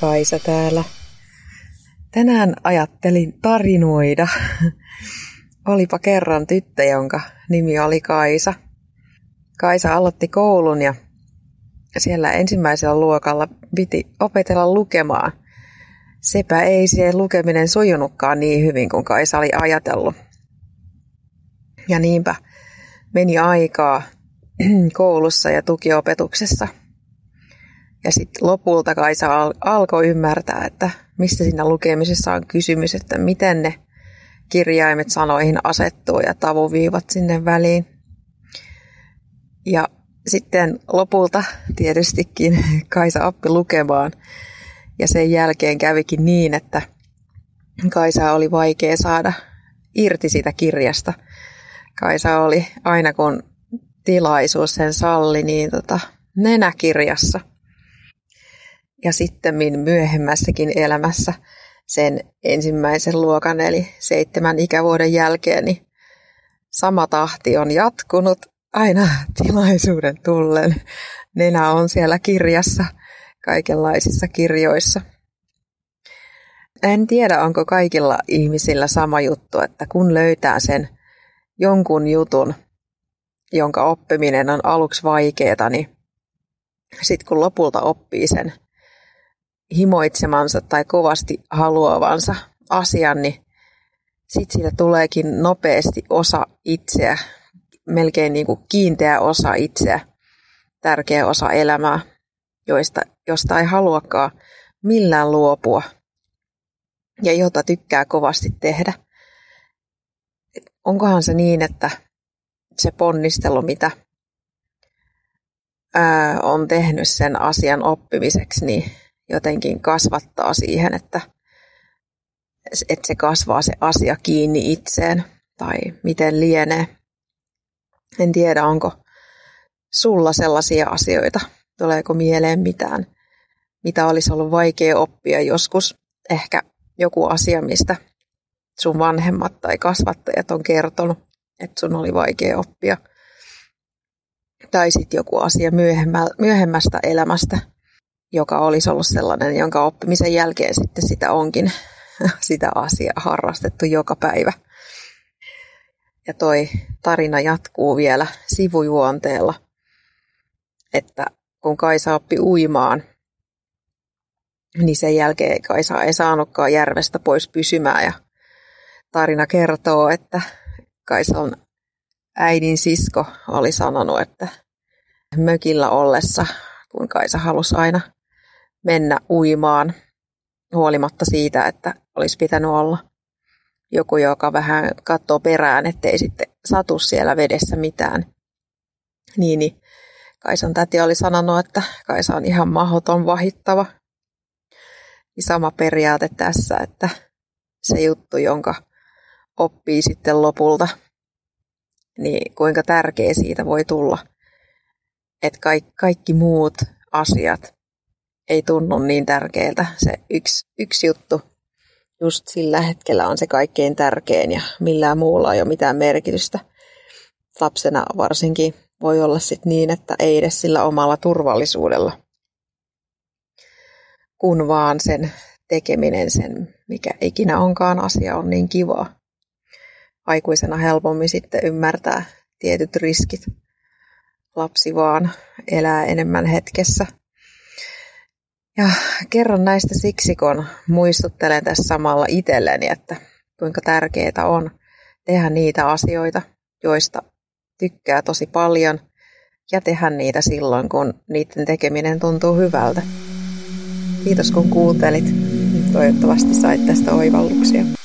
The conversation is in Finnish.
Kaisa täällä. Tänään ajattelin tarinoida. Olipa kerran tyttö, jonka nimi oli Kaisa. Kaisa aloitti koulun ja siellä ensimmäisellä luokalla piti opetella lukemaan. Sepä ei se lukeminen sujunutkaan niin hyvin kuin Kaisa oli ajatellut. Ja niinpä meni aikaa koulussa ja tukiopetuksessa – ja sitten lopulta Kaisa al- alkoi ymmärtää, että mistä siinä lukemisessa on kysymys, että miten ne kirjaimet sanoihin asettuu ja tavuviivat sinne väliin. Ja sitten lopulta tietystikin Kaisa oppi lukemaan. Ja sen jälkeen kävikin niin, että Kaisa oli vaikea saada irti siitä kirjasta. Kaisa oli aina kun tilaisuus sen salli, niin tota, nenäkirjassa – ja sitten myöhemmässäkin elämässä sen ensimmäisen luokan eli seitsemän ikävuoden jälkeen, niin sama tahti on jatkunut aina tilaisuuden tullen. Nenä on siellä kirjassa, kaikenlaisissa kirjoissa. En tiedä, onko kaikilla ihmisillä sama juttu, että kun löytää sen jonkun jutun, jonka oppiminen on aluksi vaikeaa, niin sitten kun lopulta oppii sen himoitsemansa tai kovasti haluavansa asian, niin sitten siitä tuleekin nopeasti osa itseä, melkein niin kuin kiinteä osa itseä, tärkeä osa elämää, joista, josta ei haluakaan millään luopua ja jota tykkää kovasti tehdä. Et onkohan se niin, että se ponnistelu, mitä ää, on tehnyt sen asian oppimiseksi, niin jotenkin kasvattaa siihen, että, että se kasvaa se asia kiinni itseen tai miten lienee. En tiedä, onko sulla sellaisia asioita, tuleeko mieleen mitään, mitä olisi ollut vaikea oppia joskus. Ehkä joku asia, mistä sun vanhemmat tai kasvattajat on kertonut, että sun oli vaikea oppia. Tai sitten joku asia myöhemmästä elämästä, joka olisi ollut sellainen, jonka oppimisen jälkeen sitten sitä onkin sitä asiaa harrastettu joka päivä. Ja toi tarina jatkuu vielä sivujuonteella, että kun Kaisa oppi uimaan, niin sen jälkeen Kaisa ei saanutkaan järvestä pois pysymään. Ja tarina kertoo, että Kaisan äidin sisko oli sanonut, että mökillä ollessa, kun Kaisa halusi aina mennä uimaan huolimatta siitä, että olisi pitänyt olla joku, joka vähän katsoo perään, ettei sitten satu siellä vedessä mitään. Niin, niin Kaisan täti oli sanonut, että Kaisa on ihan mahdoton vahittava. Niin sama periaate tässä, että se juttu, jonka oppii sitten lopulta, niin kuinka tärkeä siitä voi tulla. Että kaikki, kaikki muut asiat ei tunnu niin tärkeältä. Se yksi, yksi juttu just sillä hetkellä on se kaikkein tärkein ja millään muulla ei ole mitään merkitystä. Lapsena varsinkin voi olla sit niin, että ei edes sillä omalla turvallisuudella, kun vaan sen tekeminen, sen mikä ikinä onkaan asia, on niin kivaa. Aikuisena helpommin sitten ymmärtää tietyt riskit. Lapsi vaan elää enemmän hetkessä – ja kerron näistä siksi, kun muistuttelen tässä samalla itselleni, että kuinka tärkeää on tehdä niitä asioita, joista tykkää tosi paljon ja tehdä niitä silloin, kun niiden tekeminen tuntuu hyvältä. Kiitos kun kuuntelit. Toivottavasti sait tästä oivalluksia.